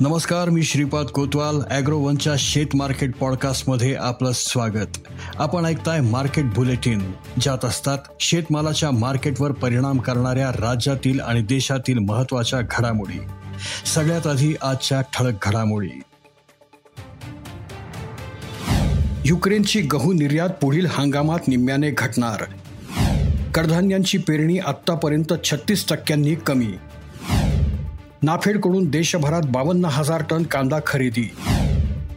नमस्कार मी श्रीपाद कोतवाल अॅग्रोवनच्या शेत मार्केट पॉडकास्टमध्ये आपलं स्वागत. आपण ऐकताय मार्केट बुलेटिन ज्यात असतात शेतमालाच्या मार्केटवर परिणाम करणाऱ्या राज्यातील आणि देशातील महत्त्वाच्या घडामोडी. सगळ्यात आधी आजच्या ठळक घडामोडी. युक्रेनची गहू निर्यात पुढील हंगामात निम्म्याने घटणार. कडधान्यांची पेरणी आत्तापर्यंत छत्तीस टक्क्यांनी कमी. नाफेडकडून देशभरात बावन्न हजार टन कांदा खरेदी.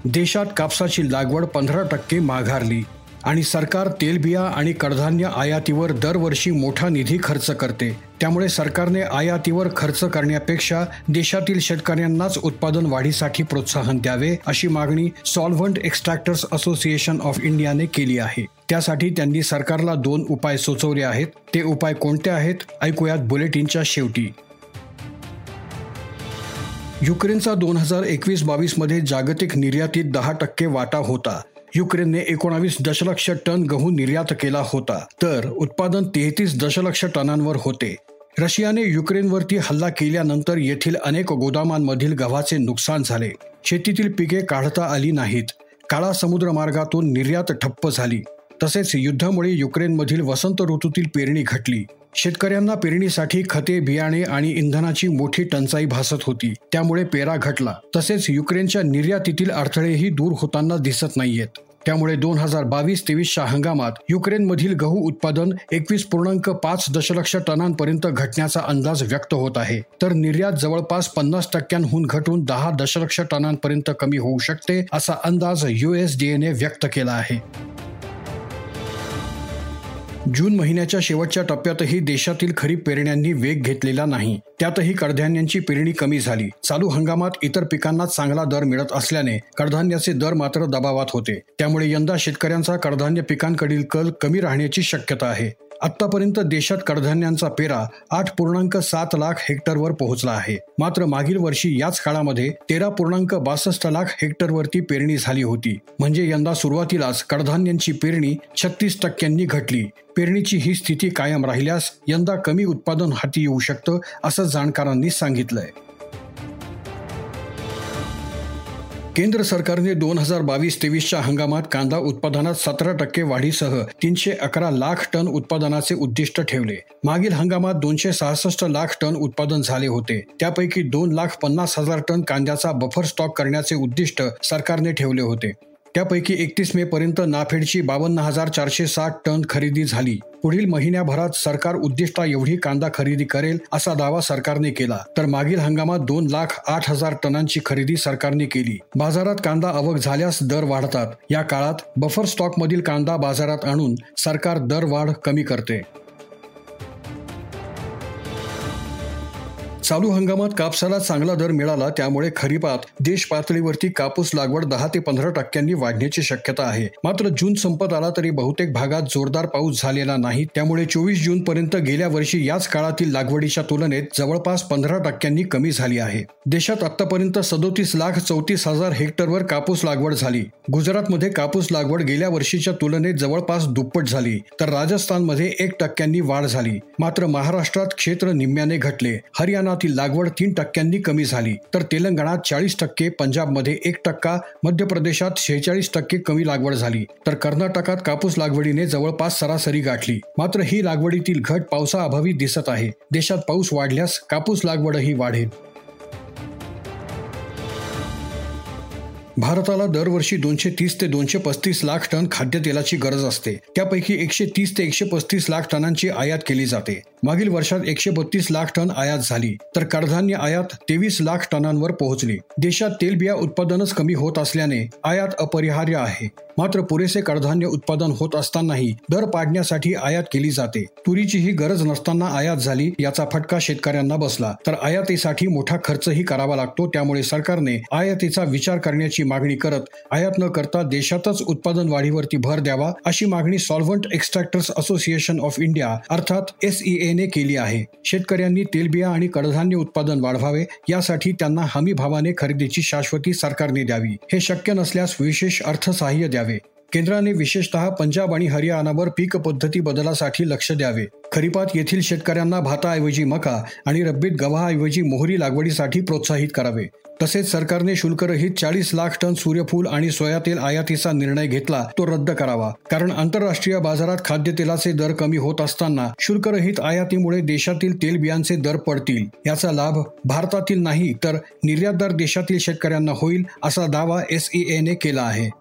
देशात कापसाची लागवड पंधरा टक्के माघारली आणि सरकार तेलबिया आणि कडधान्य आयातीवर दरवर्षी मोठा निधी खर्च करते. त्यामुळे सरकारने आयातीवर खर्च करण्यापेक्षा देशातील शेतकऱ्यांनाच उत्पादन वाढीसाठी प्रोत्साहन द्यावे अशी मागणी सॉल्व्हंट एक्स्ट्रॅक्टर्स असोसिएशन ऑफ इंडियाने केली आहे. त्यासाठी त्यांनी सरकारला दोन उपाय सुचवले आहेत. ते उपाय कोणते आहेत? ऐकूयात बुलेटिनच्या शेवटी. युक्रेनचा दोन हजार एकवीस बावीसमध्ये जागतिक निर्यातीत दहा टक्के वाटा होता. युक्रेनने एकोणावीस दशलक्ष टन गहू निर्यात केला होता. तर उत्पादन तेहतीस दशलक्ष टनांवर होते. रशियाने युक्रेनवरती हल्ला केल्यानंतर येथील अनेक गोदामांमधील गव्हाचे नुकसान झाले. शेतीतील पिके काढता आली नाहीत. काळा समुद्र मार्गातून निर्यात ठप्प झाली. तसेच युद्धामुळे युक्रेनमधील वसंत ऋतूतील पेरणी घटली. शेतकऱ्यांना पेरणीसाठी खते बियाणे आणि इंधनाची मोठी टंचाई भासत होती. त्यामुळे पेरा घटला. तसेच युक्रेनच्या निर्यातीतील अडथळेही दूर होताना दिसत नाहीयेत. त्यामुळे दोन हजार बावीस तेवीसच्या हंगामात युक्रेनमधील गहू उत्पादन एकवीस पूर्णांक पाच दशलक्ष टनांपर्यंत घटण्याचा अंदाज व्यक्त होत आहे. तर निर्यात जवळपास पन्नास टक्क्यांहून घटून दहा दशलक्ष टनांपर्यंत कमी होऊ शकते असा अंदाज युएसडीएने व्यक्त केला आहे. जून महिन्याच्या शेवटच्या टप्प्यातही देशातील खरीप पेरण्यांनी वेग घेतलेला नाही. त्यातही कडधान्यांची पेरणी कमी झाली. चालू हंगामात इतर पिकांना चांगला दर मिळत असल्याने कडधान्याचे दर मात्र दबावात होते. त्यामुळे यंदा शेतकऱ्यांचा कडधान्य पिकांकडील कल कमी राहण्याची शक्यता आहे. आतापर्यंत देशात कडधान्यांचा पेरा आठ पूर्णांक सात लाख हेक्टरवर पोहोचला आहे. मात्र मागील वर्षी याच काळामध्ये तेरा पूर्णांक बासष्ट लाख हेक्टरवरती पेरणी झाली होती. म्हणजे यंदा सुरुवातीलाच कडधान्यांची पेरणी छत्तीस टक्क्यांनी घटली. पेरणीची ही स्थिती कायम राहिल्यास यंदा कमी उत्पादन हाती येऊ शकतं असं जाणकारांनी सांगितलंय. केंद्र सरकारने दोन हजार बावीस तेवीसच्या हंगामात कांदा उत्पादनात सतरा टक्के वाढीसह तीनशे अकरा लाख टन उत्पादनाचे उद्दिष्ट ठेवले. मागील हंगामात दोनशे सहासष्ट लाख टन उत्पादन झाले होते. त्यापैकी दोन लाख पन्नास हजार टन कांद्याचा बफर स्टॉक करण्याचे उद्दिष्ट सरकारने ठेवले होते. त्यापैकी एकतीस मे पर्यंत नाफेडची बावन्न हजार चारशे साठ टन खरेदी झाली. पुढील महिन्याभरात सरकार उद्दिष्टा एवढी कांदा खरेदी करेल असा दावा सरकारने केला. तर मागील हंगामात दोन लाख आठ हजार टनांची खरेदी सरकारने केली. बाजारात कांदा आवक झाल्यास दर वाढतात. या काळात बफर स्टॉक मधील कांदा बाजारात आणून सरकार दर वाढ कमी करते. चालू हंगामात कापसाला चांगला दर मिळाला त्यामुळे खरीपात देश पातळीवरती कापूस लागवड दहा ते पंधरा टक्क्यांनी वाढण्याची शक्यता आहे. मात्र जून संपत आला तरी बहुतेक भागात जोरदार पाऊस झालेला नाही. त्यामुळे चोवीस जून पर्यंत गेल्या वर्षी याच काळातील लागवडीच्या तुलनेत जवळपास पंधरा टक्क्यांनी कमी झाली आहे. देशात आतापर्यंत सदोतीस लाख चौतीस हजार हेक्टरवर कापूस लागवड झाली. गुजरातमध्ये कापूस लागवड गेल्या वर्षीच्या तुलनेत जवळपास दुप्पट झाली तर राजस्थानमध्ये एक टक्क्यांनी वाढ झाली. मात्र महाराष्ट्रात क्षेत्र निम्म्याने घटले. हरियाणा लागवड तीन टक्क्यांनी कमी झाली. तर तेलंगणात चाळीस टक्के पंजाबमध्ये एक टक्का मध्य प्रदेशात शेहेचाळीस टक्के कमी लागवड झाली. तर कर्नाटकात कापूस लागवडीने जवळपास सरासरी गाठली. मात्र ही लागवडीतील घट पावसाअभावी दिसत आहे. देशात पाऊस वाढल्यास कापूस लागवडही वाढेल. भारताला दरवर्षी दोनशे तीस ते दोनशे पस्तीस लाख टन खाद्यतेलाची गरज असते. त्यापैकी एकशे तीस ते एकशे पस्तीस लाख टनांची आयात केली जाते. मागील वर्षात एकशे बत्तीस लाख टन आयात झाली तर कडधान्य आयात तेवीस लाख टनांवर पोहोचली. देशात तेलबिया उत्पादनच कमी होत असल्याने आयात अपरिहार्य आहे. मात्र पुरेसे कडधान्य उत्पादन होत असतानाही दर पाडण्यासाठी आयात केली जाते. तुरीचीही गरज नसताना आयात झाली याचा फटका शेतकऱ्यांना बसला तर आयातीसाठी मोठा खर्चही करावा लागतो त्यामुळे सरकारने आयातीचा विचार करण्याची मागणी करत आयात न करता देशातच उत्पादन वाढीवरती भर द्यावा अशी मागणी solvent extractors association of India अर्थात एसईएने केली आहे. शेतकऱ्यांनी तेलबिया आणि कडधान्य उत्पादन वाढवावे यासाठी त्यांना हमी भावाने खरेदीची शाश्वती सरकारने द्यावी. हे शक्य नसल्यास विशेष अर्थसहाय्य द्यावे. केंद्राने विशेषतः पंजाब आणि हरियाणावर पीक पद्धती बदलासाठी लक्ष द्यावे. खरीपात येथील शेतकऱ्यांना भाताऐवजी मका आणि रब्बीत गव्हाऐवजी मोहरी लागवडीसाठी प्रोत्साहित करावे. तसेच सरकारने शुल्करहित चाळीस लाख टन सूर्यफूल आणि सोयातेल आयातीचा निर्णय घेतला तो रद्द करावा. कारण आंतरराष्ट्रीय बाजारात खाद्यतेलाचे दर कमी होत असताना शुल्करहित आयातीमुळे देशातील तेलबियांचे दर पडतील. याचा लाभ भारतातील नाही तर निर्यातदार देशातील शेतकऱ्यांना होईल असा दावा एसईएने केला आहे.